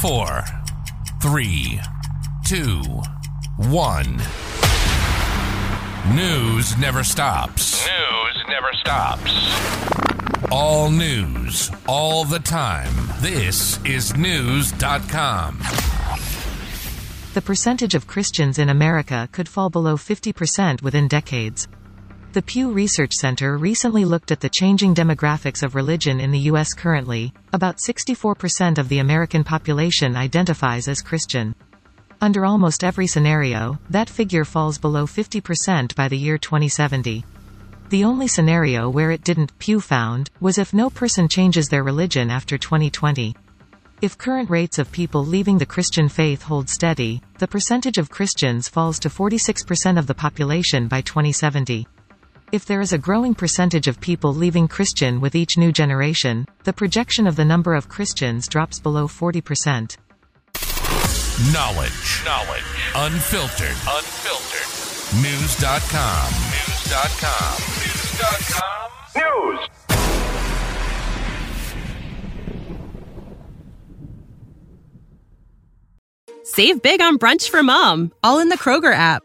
Four, three, two, one. News never stops. News never stops. All news, all the time. This is Knewz.com. The percentage of Christians in America could fall below 50% within decades. The Pew Research Center recently looked at the changing demographics of religion in the U.S. currently. About 64% of the American population identifies as Christian. Under almost every scenario, that figure falls below 50% by the year 2070. The only scenario where it didn't, Pew found, was if no person changes their religion after 2020. If current rates of people leaving the Christian faith hold steady, the percentage of Christians falls to 46% of the population by 2070. If there is a growing percentage of people leaving Christian with each new generation, the projection of the number of Christians drops below 40%. Knowledge. Knowledge. Unfiltered. Unfiltered. Knewz.com. Knewz.com. Knewz.com. News. Save big on brunch for mom, all in the Kroger app.